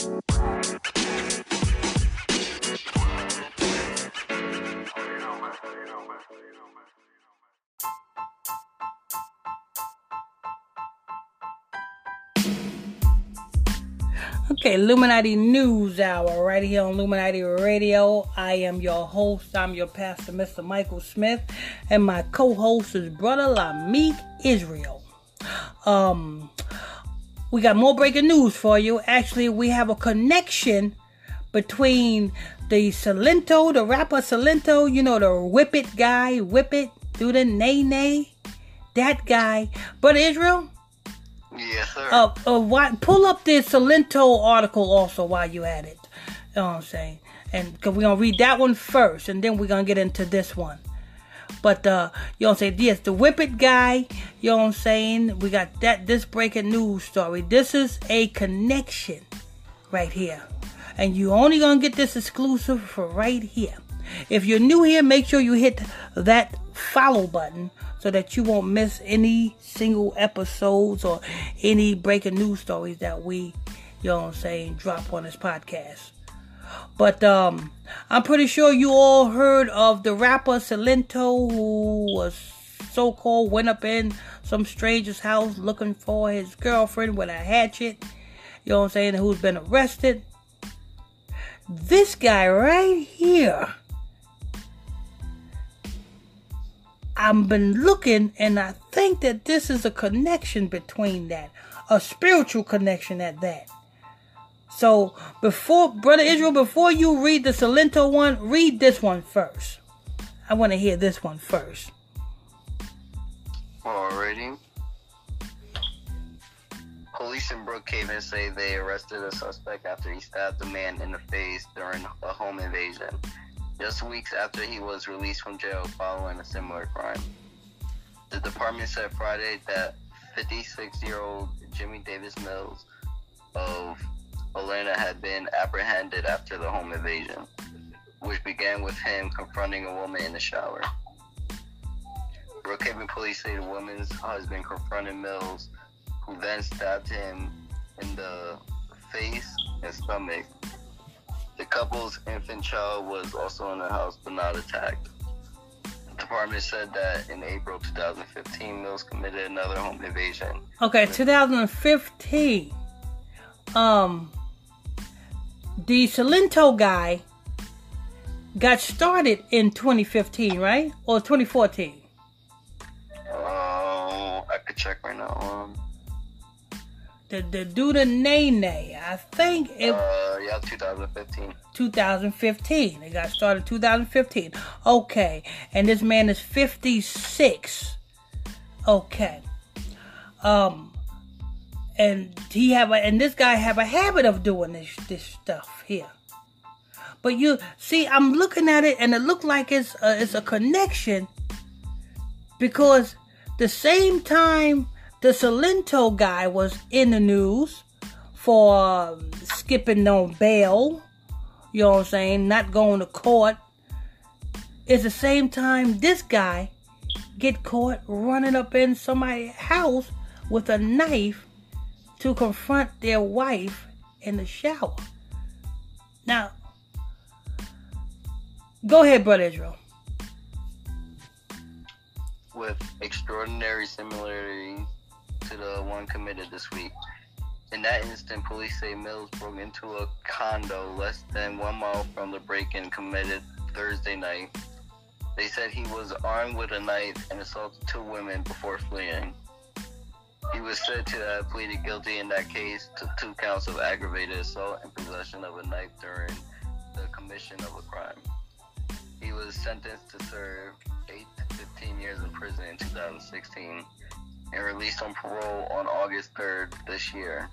Okay, Illuminati News Hour right here on Illuminati Radio. I am your host. I'm your pastor, Mr. Michael Smith, and my co-host is Brother Lamik Israel. Um, we got more breaking news for you. Actually, we have a connection between the Silento, the rapper Silento, you know, the Whip It guy, Whip It, do the nay nay, that guy. But Israel, Yes, sir. uh, uh, why, pull up the Silento article also while you at it. You know what I'm saying? And because we're going to read that one first, and then we're going to get into this one. But, uh, you know what I'm saying? Yes, the Whip It guy, you know what I'm saying? We got that, this breaking news story. This is a connection right here. And you only to get this exclusive for right here. If you're new here, make sure you hit that follow button so that you won't miss any single episodes or any breaking news stories that we, you know what I'm saying, drop on this podcast. But um, I'm pretty sure you all heard of the rapper Silento who was so-called went up in some stranger's house looking for his girlfriend with a hatchet. You know what I'm saying? Who's been arrested. This guy right here I've been looking and I think that this is a connection between that, a spiritual connection at that. So before, Brother Israel, before you read the Silento one, read this one first. I want to hear this one first. Alrighty. Police in Brookhaven say they arrested a suspect after he stabbed a man in the face during a home invasion, just weeks after he was released from jail following a similar crime. The department said Friday that 56 year old Jimmy Davis Mills of Atlanta had been apprehended after the home invasion, which began with him confronting a woman in the shower. Brookhaven police say the woman's husband confronted Mills, who then stabbed him in the face and stomach. The couple's infant child was also in the house but not attacked. The department said that in April 2015, Mills committed another home invasion. Okay, 2015. Um, the Silento guy got started in 2015, right? Or 2014? Oh, I could check right now. Um, The the do the nay nay. I think it uh, yeah, 2015. 2015. It got started 2015. Okay, and this man is 56. Okay. Um, and he have a, and this guy have a habit of doing this this stuff here. But you see, I'm looking at it, and it looked like it's a, it's a connection because the same time the Silento guy was in the news for um, skipping on bail, you know what I'm saying, not going to court, is the same time this guy get caught running up in somebody's house with a knife to confront their wife in the shower. Now, go ahead, Brother Israel. with extraordinary similarity to the one committed this week. In that instant, police say Mills broke into a condo less than one mile from the break-in committed Thursday night. They said he was armed with a knife and assaulted two women before fleeing. He was said to have pleaded guilty in that case to two counts of aggravated assault and possession of a knife during the commission of a crime. He was sentenced to serve 8 to 15 years in prison in 2016 and released on parole on August 3rd this year.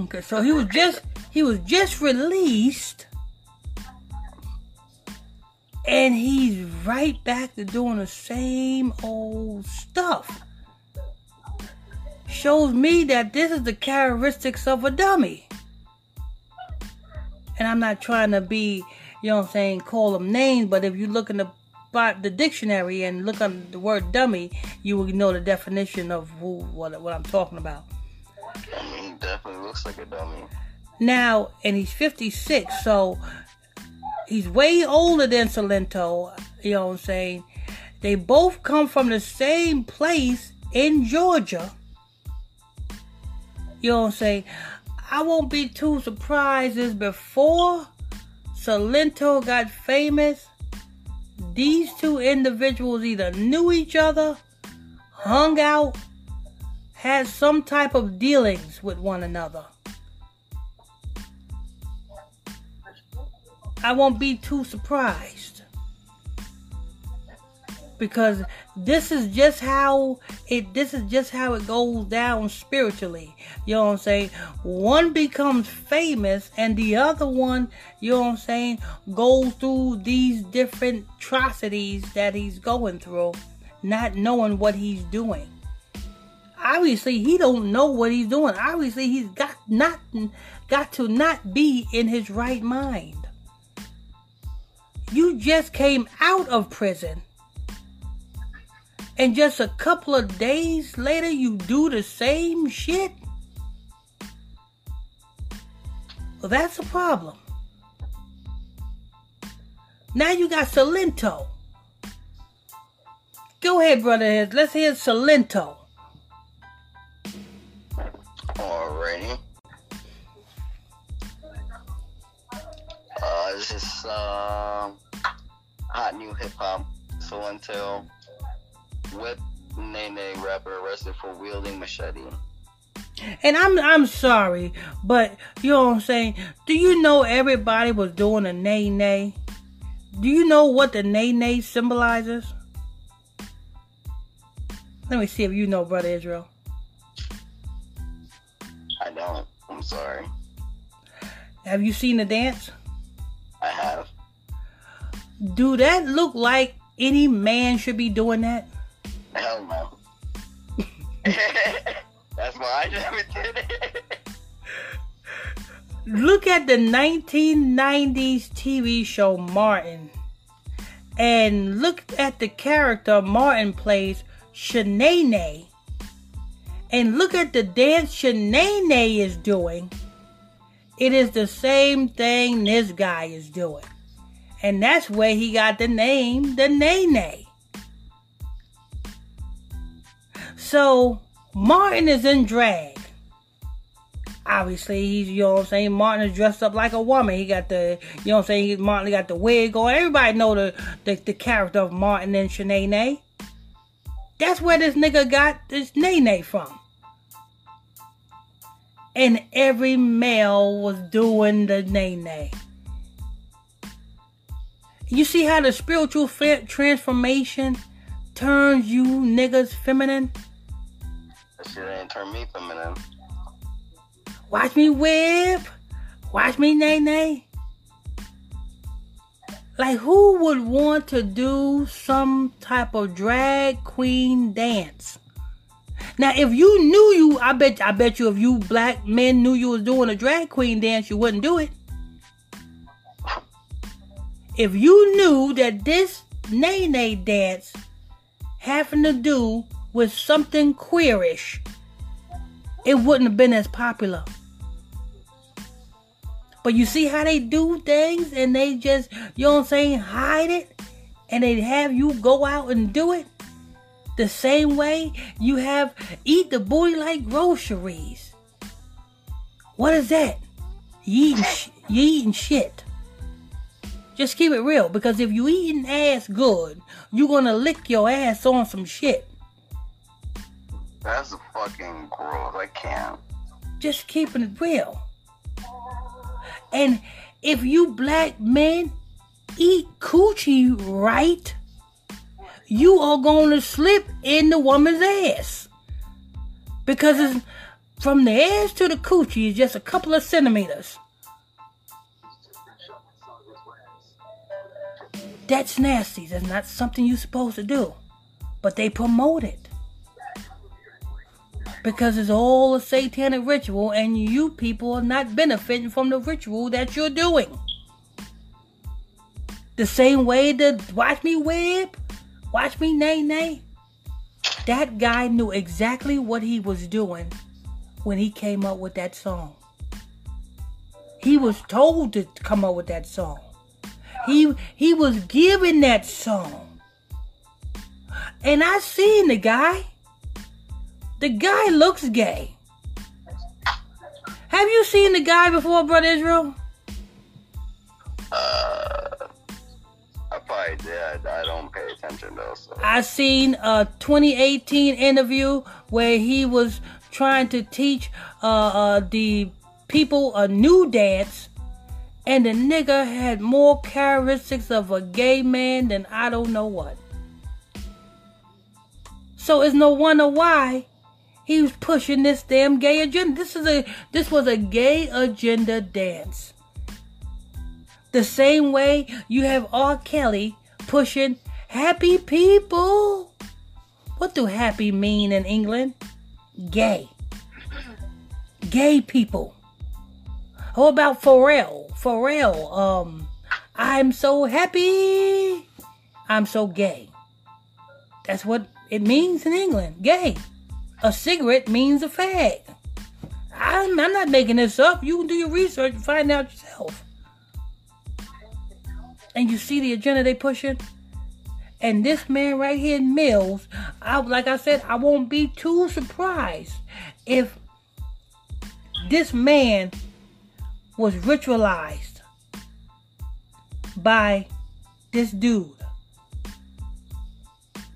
Okay, so he was just he was just released, and he's right back to doing the same old stuff. Shows me that this is the characteristics of a dummy. And I'm not trying to be, you know what I'm saying, call them names, but if you look in the the dictionary and look on the word dummy, you will know the definition of who what, what I'm talking about. I mean, definitely looks like a dummy. Now, and he's 56, so he's way older than Silento. You know what I'm saying? They both come from the same place in Georgia. You know what I'm saying? I won't be too surprised before Silento got famous, these two individuals either knew each other, hung out, had some type of dealings with one another. I won't be too surprised. Because this is just how it this is just how it goes down spiritually. You know what I'm saying? One becomes famous and the other one, you know what I'm saying, goes through these different atrocities that he's going through, not knowing what he's doing. Obviously, he don't know what he's doing. Obviously, he's got not got to not be in his right mind. You just came out of prison. And just a couple of days later, you do the same shit? Well, that's a problem. Now you got Silento. Go ahead, brother. Let's hear Silento. This uh, hot new hip hop. Silento Whip Nene rapper arrested for wielding machete. And I'm I'm sorry, but you know what I'm saying? Do you know everybody was doing a nay nay? Do you know what the nay nay symbolizes? Let me see if you know, brother Israel. I don't. I'm sorry. Have you seen the dance? I have. Do that look like any man should be doing that? Hell no. That's why I never did it. Look at the 1990s TV show Martin. And look at the character Martin plays, Sheneneh. And look at the dance Sheneneh is doing. It is the same thing this guy is doing. And that's where he got the name, the Nene. So Martin is in drag. Obviously, he's you know what I'm saying. Martin is dressed up like a woman. He got the you know what I'm saying. He, Martin got the wig on. Everybody know the the, the character of Martin and Sheneneh. That's where this nigga got this Nene from. And every male was doing the Nene. You see how the spiritual transformation turns you niggas feminine? That shit ain't turn me feminine. Watch me whip. Watch me nay nay. Like who would want to do some type of drag queen dance? Now, if you knew you, I bet, I bet you, if you black men knew you was doing a drag queen dance, you wouldn't do it. If you knew that this nay dance having to do with something queerish, it wouldn't have been as popular. But you see how they do things and they just, you know what I'm saying, hide it and they have you go out and do it? The same way you have eat the booty like groceries. What is that? You eating, sh- you eating shit. Just keep it real because if you eating ass good, you're gonna lick your ass on some shit. That's a fucking gross. I can't. Just keeping it real. And if you black men eat coochie right, you are going to slip in the woman's ass. Because it's from the ass to the coochie is just a couple of centimeters. That's nasty. That's not something you're supposed to do. But they promote it because it's all a satanic ritual and you people are not benefiting from the ritual that you're doing. The same way that watch me whip, watch me nay nay. That guy knew exactly what he was doing when he came up with that song. He was told to come up with that song. He he was given that song. And I seen the guy. The guy looks gay. Have you seen the guy before, Brother Israel? Uh, I probably did. Attention though. So. I seen a 2018 interview where he was trying to teach uh, uh, the people a new dance, and the nigga had more characteristics of a gay man than I don't know what. So it's no wonder why he was pushing this damn gay agenda. This is a this was a gay agenda dance. The same way you have R. Kelly pushing happy people. What do happy mean in England? Gay. Gay people. How about Pharrell? Pharrell, um, I'm so happy. I'm so gay. That's what it means in England. Gay. A cigarette means a fag. I'm, I'm not making this up. You can do your research and find out yourself. And you see the agenda they pushing? And this man right here, Mills, I, like I said, I won't be too surprised if this man was ritualized by this dude.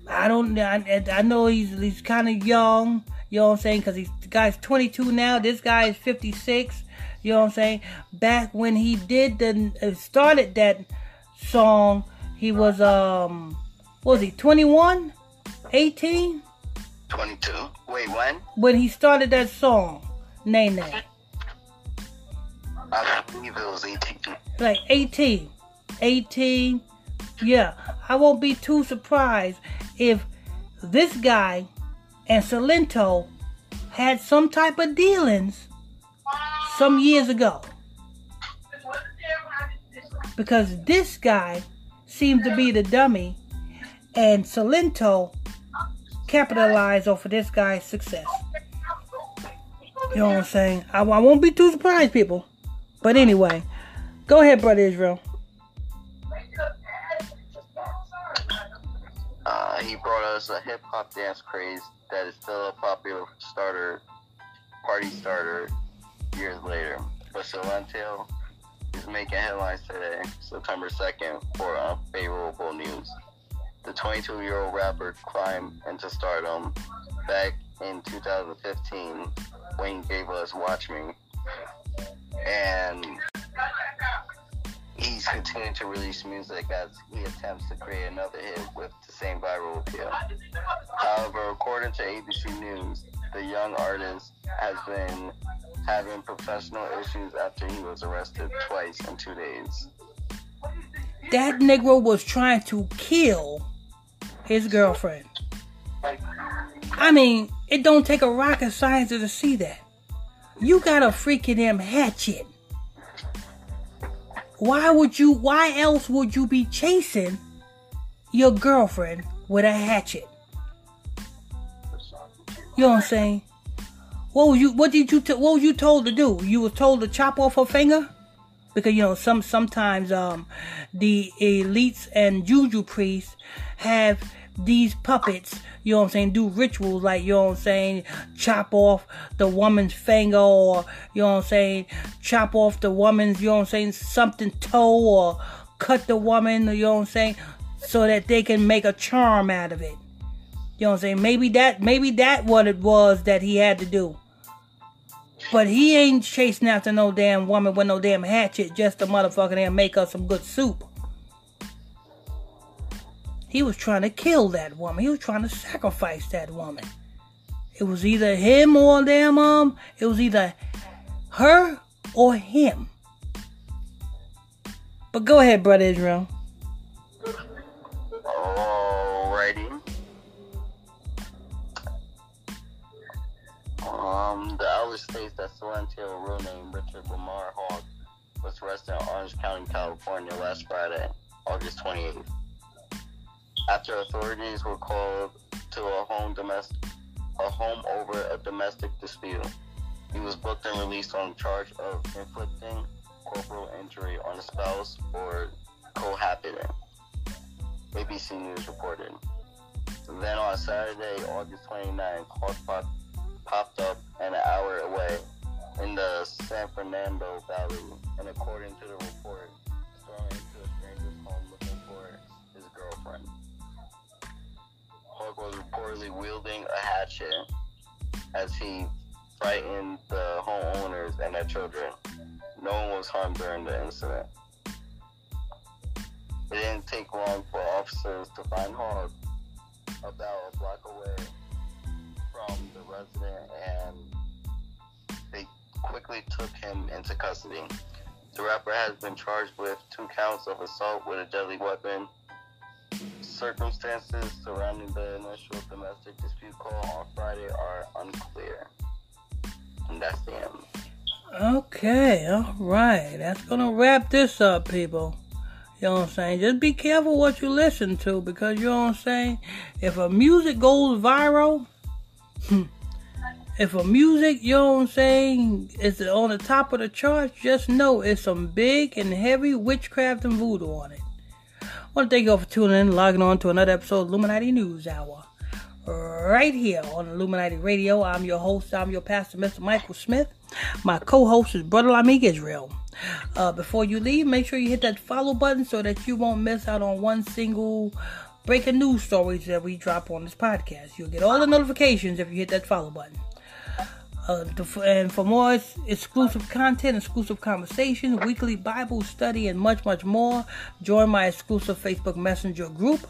I don't. I, I know he's he's kind of young. You know what I'm saying? Because he's the guy's 22 now. This guy is 56. You know what I'm saying? Back when he did the started that song, he was um, was he 21, 18? 22. Wait, when? When he started that song, name that. I believe it was 18. Like 18, 18. Yeah, I won't be too surprised if this guy and Silento had some type of dealings some years ago. Because this guy seemed to be the dummy, and Silento capitalized off of this guy's success. You know what I'm saying? I, I won't be too surprised, people. But anyway, go ahead, Brother Israel. Uh, he brought us a hip hop dance craze that is still a popular starter, party starter years later. But Silento is making headlines today, September 2nd, for unfavorable news. The 22 year old rapper climbed into stardom back in 2015 when he gave us Watch Me. And he's continuing to release music as he attempts to create another hit with the same viral appeal. However, according to ABC News, the young artist has been having professional issues after he was arrested twice in two days. That Negro was trying to kill his girlfriend. I mean, it don't take a rocket scientist to see that. You got a freaking damn hatchet. Why would you, why else would you be chasing your girlfriend with a hatchet? You know what I'm saying? What was you, what did you, t- what was you told to do? You were told to chop off her finger? Because, you know, some, sometimes, um, the elites and juju priests have these puppets, you know what I'm saying, do rituals like, you know what I'm saying, chop off the woman's finger or, you know what I'm saying, chop off the woman's, you know what I'm saying, something toe or cut the woman, you know what I'm saying, so that they can make a charm out of it. You know what I'm saying? Maybe that, maybe that what it was that he had to do. But he ain't chasing after no damn woman with no damn hatchet just to motherfucker there make her some good soup. He was trying to kill that woman. He was trying to sacrifice that woman. It was either him or damn um. It was either her or him. But go ahead, brother Israel. Alrighty. Um, outlet states that Silento, real name Richard Lamar Hawk, was arrested in Orange County, California last Friday, August 28th. After authorities were called to a home domestic, a home over a domestic dispute. He was booked and released on charge of inflicting corporal injury on a spouse or cohabitant. ABC News reported. Then on Saturday, August 29th, Hawk popped up an hour away in the San Fernando Valley, and according to the report, thrown into a stranger's home looking for his girlfriend. Hawk was reportedly wielding a hatchet as he frightened the homeowners and their children. No one was harmed during the incident. It didn't take long for officers to find Hawk about a block away from the resident and they quickly took him into custody. The rapper has been charged with two counts of assault with a deadly weapon. Circumstances surrounding the initial domestic dispute call on Friday are unclear. And that's the end. Okay, all right. That's gonna wrap this up, people. You know what I'm saying? Just be careful what you listen to because you know what I'm saying? If a music goes viral, if a music, you know what I'm saying, is on the top of the charts, just know it's some big and heavy witchcraft and voodoo on it. I want to thank you all for tuning in, logging on to another episode of Illuminati News Hour. Right here on Illuminati Radio. I'm your host, I'm your pastor, Mr. Michael Smith. My co-host is Brother Lamik Israel. Uh, before you leave, make sure you hit that follow button so that you won't miss out on one single breaking news stories that we drop on this podcast. You'll get all the notifications if you hit that follow button. Uh, and for more exclusive content, exclusive conversations, weekly Bible study, and much, much more, join my exclusive Facebook Messenger group.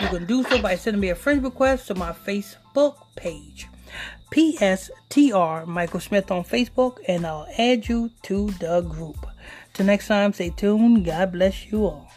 You can do so by sending me a friend request to my Facebook page. PSTR Michael Smith on Facebook, and I'll add you to the group. Till next time, stay tuned. God bless you all.